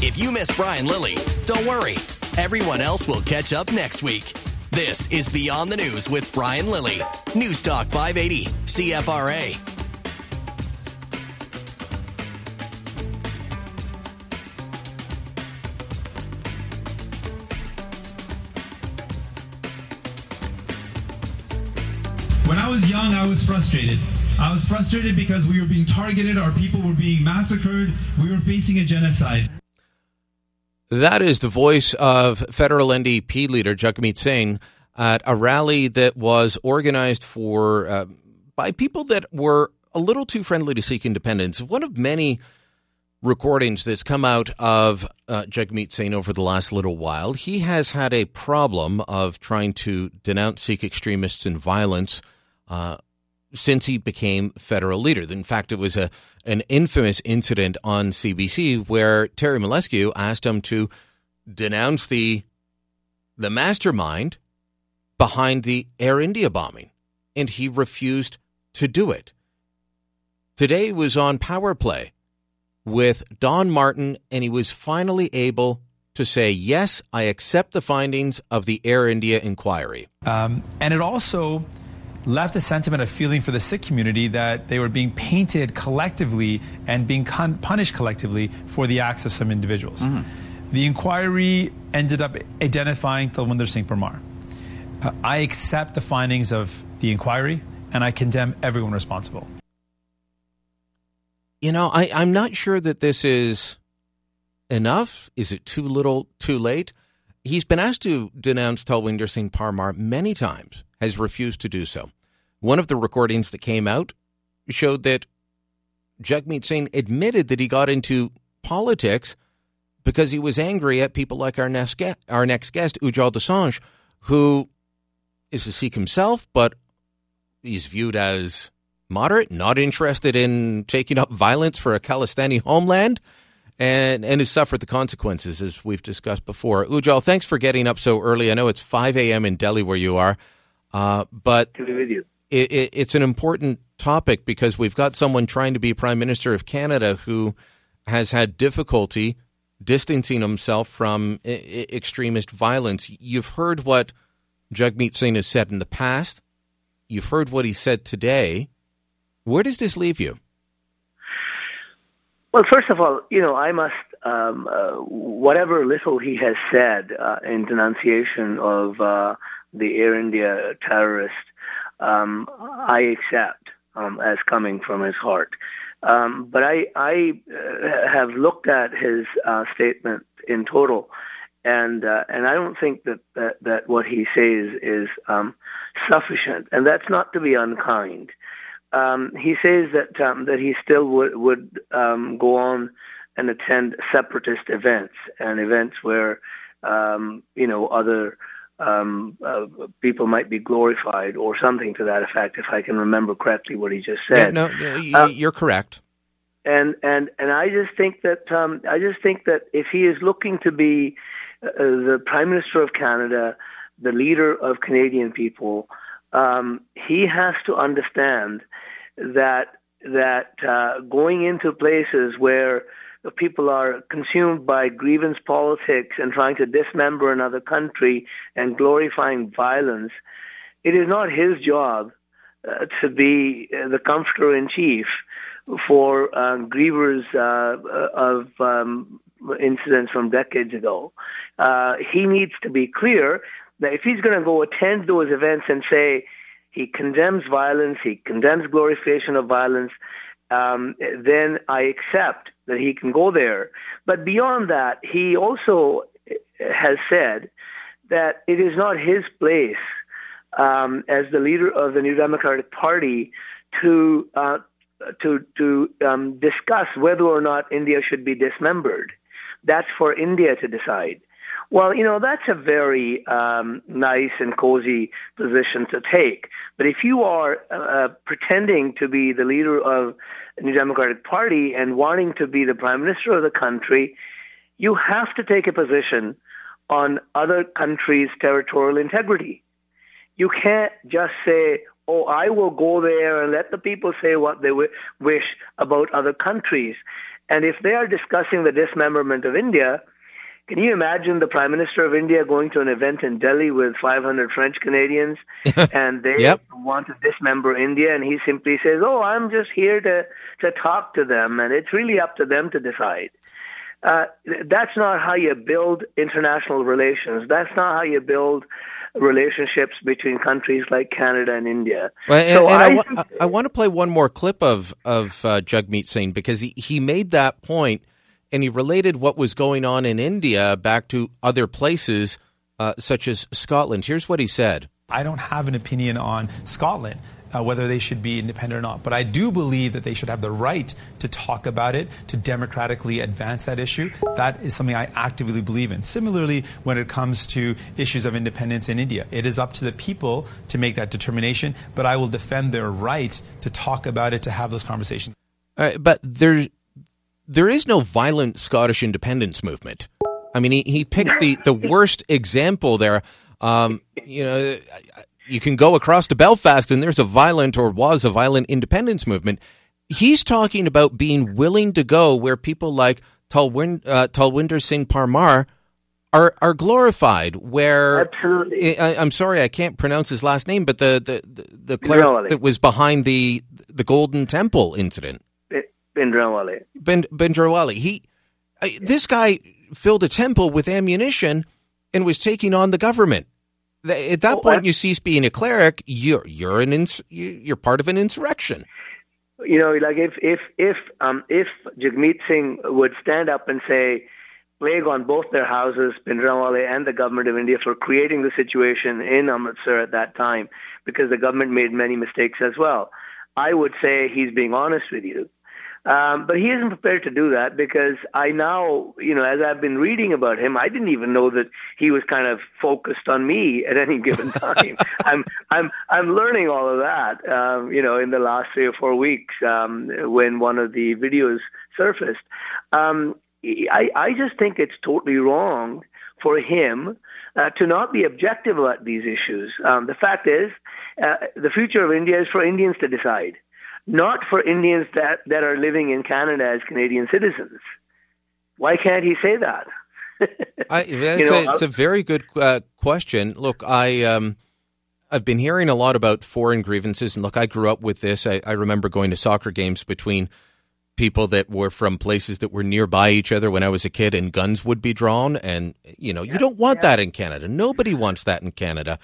If you miss Brian Lilly, don't worry. Everyone else will catch up next week. This is Beyond the News with Brian Lilly, News Talk 580, CFRA. When I was young, I was frustrated. I was frustrated because we were being targeted, our people were being massacred, we were facing a genocide. That is the voice of federal NDP leader Jagmeet Singh at a rally that was organized for uh, by people that were a little too friendly to Sikh independence. One of many recordings that's come out of uh, Jagmeet Singh over the last little while. He has had a problem of trying to denounce Sikh extremists and violence uh, since he became federal leader. In fact, it was a an infamous incident on CBC where Terry Milewski asked him to denounce the the mastermind behind the Air India bombing, and he refused to do it. Today was on Power Play with Don Martin, and he was finally able to say, Yes, I accept the findings of the Air India inquiry. Um, and it also left a sentiment of feeling for the Sikh community that they were being painted collectively and being con- punished collectively for the acts of some individuals. Mm-hmm. The inquiry ended up identifying Talwinder Singh Parmar. Uh, I accept the findings of the inquiry and I condemn everyone responsible. You know, I, I'm not sure that this is enough. Is it too little, too late? He's been asked to denounce Talwinder Singh Parmar many times, has refused to do so. One of the recordings that came out showed that Jagmeet Singh admitted that he got into politics because he was angry at people like our next guest, our next guest Ujjal Dosanjh, who is a Sikh himself, but he's viewed as moderate, not interested in taking up violence for a Khalistani homeland, and and has suffered the consequences as we've discussed before. Ujjal, thanks for getting up so early. I know it's 5 a.m. in Delhi where you are, uh, but it, it, it's an important topic because we've got someone trying to be Prime Minister of Canada who has had difficulty distancing himself from I- extremist violence. You've heard what Jagmeet Singh has said in the past. You've heard what he said today. Where does this leave you? Well, first of all, you know, I must, um, uh, whatever little he has said uh, in denunciation of uh, the Air India terrorist um, I accept um, as coming from his heart. Um, but I, I uh, have looked at his uh, statement in total, and uh, and I don't think that, that, that what he says is um, sufficient, and that's not to be unkind. Um, he says that um, that he still would would go on and attend separatist events and events where you know other um, uh, people might be glorified or something to that effect, if I can remember correctly what he just said. Yeah, no, uh, you're correct. And and and I just think that um, I just think that if he is looking to be uh, the Prime Minister of Canada, the leader of Canadian people, um, he has to understand that that uh, going into places where people are consumed by grievance politics and trying to dismember another country and glorifying violence, it is not his job uh, to be uh, the comforter in chief for uh, grievers uh, of um, incidents from decades ago. Uh, he needs to be clear that if he's going to go attend those events and say he condemns violence, he condemns glorification of violence, um, then I accept that he can go there. But beyond that, he also has said that it is not his place um, as the leader of the New Democratic Party to uh, to to um, discuss whether or not India should be dismembered. That's for India to decide. Well, you know, that's a very um, nice and cozy position to take. But if you are uh, pretending to be the leader of New Democratic Party and wanting to be the prime minister of the country, you have to take a position on other countries' territorial integrity. You can't just say, oh, I will go there and let the people say what they wish about other countries. And if they are discussing the dismemberment of India, can you imagine the Prime Minister of India going to an event in Delhi with 500 French Canadians and they Yep. want to dismember India and he simply says, oh, I'm just here to, to talk to them and it's really up to them to decide. Uh, that's not how you build international relations. That's not how you build relationships between countries like Canada and India. Well, and, So and I, I wa- I, I want to play one more clip of of uh, Jagmeet Singh because he, he made that point and he related what was going on in India back to other places uh, such as Scotland. Here's what he said. I don't have an opinion on Scotland, uh, whether they should be independent or not. But I do believe that they should have the right to talk about it, to democratically advance that issue. That is something I actively believe in. Similarly, when it comes to issues of independence in India, it is up to the people to make that determination. But I will defend their right to talk about it, to have those conversations. Uh, but there, there is no violent Scottish independence movement. I mean, he, he picked the, the worst example there. Um, you know, you can go across to Belfast and there's a violent or was a violent independence movement. He's talking about being willing to go where people like Talwin, uh, Talwinder Singh Parmar are are glorified. Where Absolutely. I, I'm sorry, I can't pronounce his last name, but the the the, the cleric that was behind the the Golden Temple incident. Bindrawali. Ben Benjarawali. He, uh, this guy filled a temple with ammunition and was taking on the government. At that Oh, point, you cease being a cleric. You're you're an ins- you- you're part of an insurrection. you know, like if if if um if Jagmeet Singh would stand up and say, plague on both their houses, Bindranwale and the government of India for creating the situation in Amritsar at that time, because the government made many mistakes as well. I would say he's being honest with you. Um, but he isn't prepared to do that because I now, you know, as I've been reading about him, I didn't even know that he was kind of focused on me at any given time. I'm, I'm, I'm learning all of that, um, you know, in the last three or four weeks um, when one of the videos surfaced. Um, I, I just think it's totally wrong for him uh, to not be objective about these issues. Um, the fact is, uh, the future of India is for Indians to decide not for Indians that, that are living in Canada as Canadian citizens. Why can't he say that? I, it's, know, a, it's a very good uh, question. Look, I um, I've been hearing a lot about foreign grievances, and look, I grew up with this. I, I remember going to soccer games between people that were from places that were nearby each other when I was a kid, and guns would be drawn. And you know, you don't want that in Canada. Nobody wants that in Canada.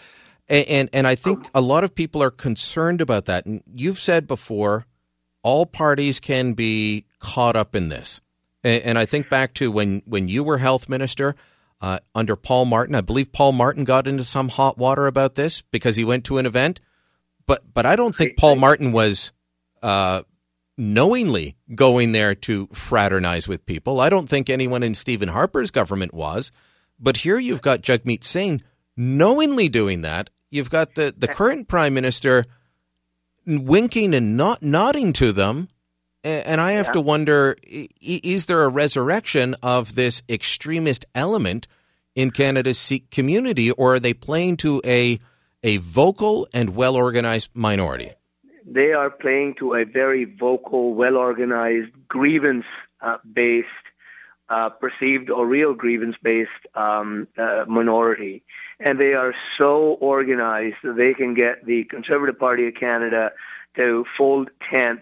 And, and and I think a lot of people are concerned about that. And you've said before, all parties can be caught up in this. And, and I think back to when when you were health minister uh, under Paul Martin. I believe Paul Martin got into some hot water about this because he went to an event. But but I don't think Paul Martin was uh, knowingly going there to fraternize with people. I don't think anyone in Stephen Harper's government was. But here you've got Jagmeet Singh knowingly doing that. You've got the, the current prime minister winking and not nodding to them. And I have to wonder is there a resurrection of this extremist element in Canada's Sikh community, or are they playing to a, a vocal and well organized minority? They are playing to a very vocal, well organized, grievance uh, based, uh, perceived or real grievance based um, uh, minority. And they are so organized that they can get the Conservative Party of Canada to fold tent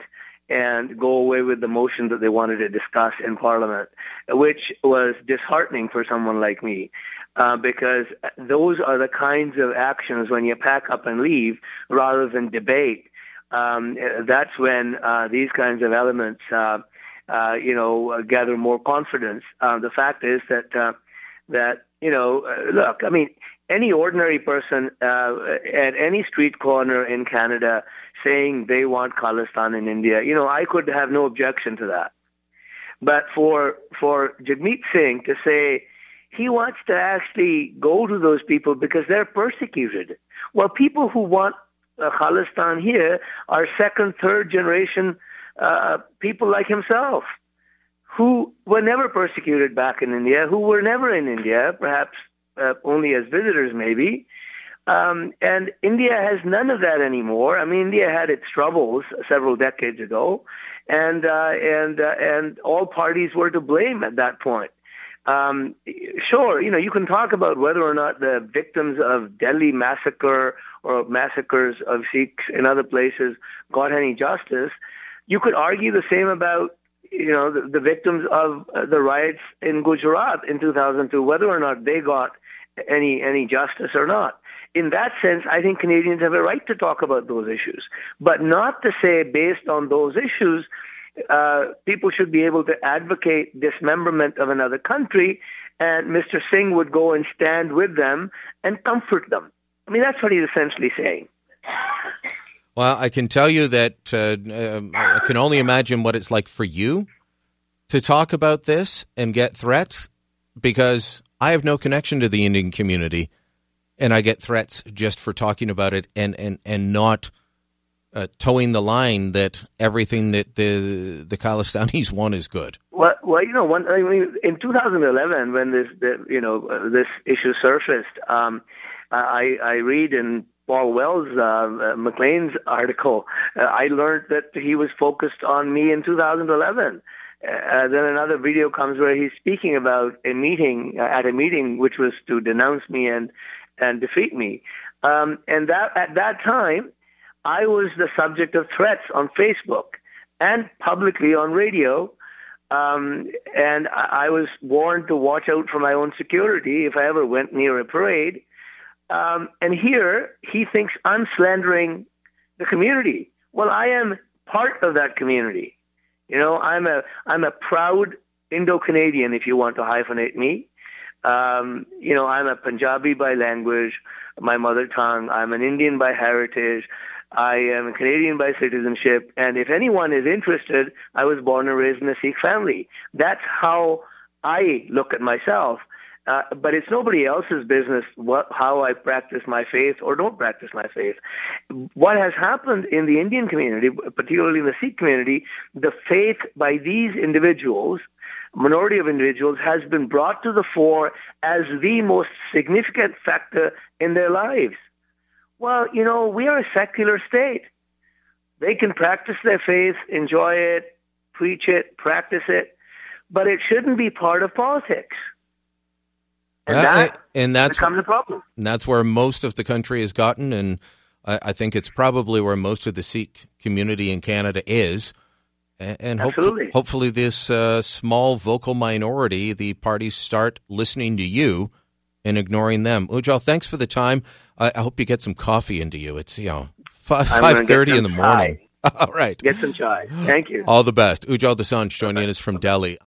and go away with the motion that they wanted to discuss in Parliament, which was disheartening for someone like me. Uh, because those are the kinds of actions when you pack up and leave rather than debate. Um, that's when uh, these kinds of elements, uh, you know, uh, gather more confidence. Uh, the fact is that uh, that you know, uh, look, I mean, any ordinary person uh, at any street corner in Canada saying they want Khalistan in India, you know, I could have no objection to that. But for for Jagmeet Singh to say he wants to actually go to those people because they're persecuted, well, people who want uh, Khalistan here are second, third generation uh, people like himself who were never persecuted back in India, who were never in India, perhaps uh, only as visitors maybe. Um, and India has none of that anymore. I mean, India had its troubles several decades ago, and uh, and uh, and all parties were to blame at that point. Um, sure, you know, you can talk about whether or not the victims of Delhi massacre or massacres of Sikhs in other places got any justice. You could argue the same about you know the, the victims of uh, the riots in Gujarat in 2002, whether or not they got any any justice or not. In that sense, I think Canadians have a right to talk about those issues, but not to say based on those issues uh, people should be able to advocate dismemberment of another country, and Mr. Singh would go and stand with them and comfort them. I mean, that's what he's essentially saying. Well, I can tell you that uh, um, I can only imagine what it's like for you to talk about this and get threats because I have no connection to the Indian community and I get threats just for talking about it and, and, and not uh, toeing the line that everything that the the Khalistanis want is good. Well, well, you know, I mean, in 2011, when this, the, you know, this issue surfaced, um, I, I read in Paul Wells, uh, uh, Maclean's article, uh, I learned that he was focused on me in 2011. Uh, then another video comes where he's speaking about a meeting uh, at a meeting which was to denounce me and and defeat me. Um, and that at that time, I was the subject of threats on Facebook and publicly on radio. Um, and I, I was warned to watch out for my own security if I ever went near a parade. Um, and here he thinks I'm slandering the community. Well, I am part of that community. You know, I'm a I'm a proud Indo-Canadian, if you want to hyphenate me. Um, you know, I'm a Punjabi by language, my mother tongue. I'm an Indian by heritage. I am a Canadian by citizenship, and if anyone is interested, I was born and raised in a Sikh family. That's how I look at myself. Uh, but it's nobody else's business what, how I practice my faith or don't practice my faith. What has happened in the Indian community, particularly in the Sikh community, the faith by these individuals, minority of individuals, has been brought to the fore as the most significant factor in their lives. Well, you know, we are a secular state. They can practice their faith, enjoy it, preach it, practice it, but it shouldn't be part of politics. And, uh, that and that's becomes a problem. And that's where most of the country has gotten, and I, I think it's probably where most of the Sikh community in Canada is. And, hopefully, hopefully, this uh, small vocal minority, the parties start listening to you and ignoring them. Ujjal, thanks for the time. I, I hope you get some coffee into you. It's you know five five thirty in the morning. Chai. All right, get some chai. Thank you. All the best. Ujjal Dosanjh joining us from Delhi.